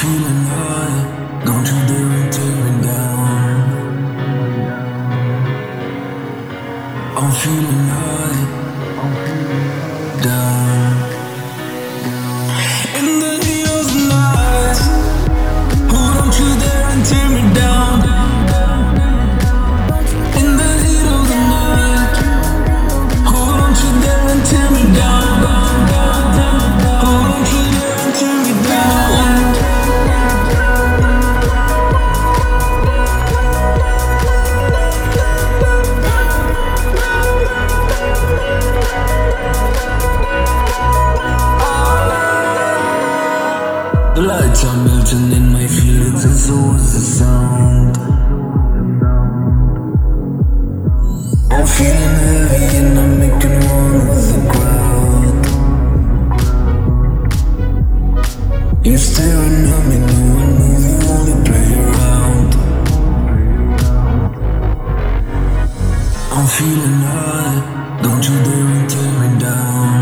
feeling high, don't you dare down. I'm feeling high. Lights are melting in my feelings, and so is the sound. I'm feeling heavy and I'm making one with the crowd. You're staring at me, no one move, you only play around. I'm feeling high, don't you dare tear me down.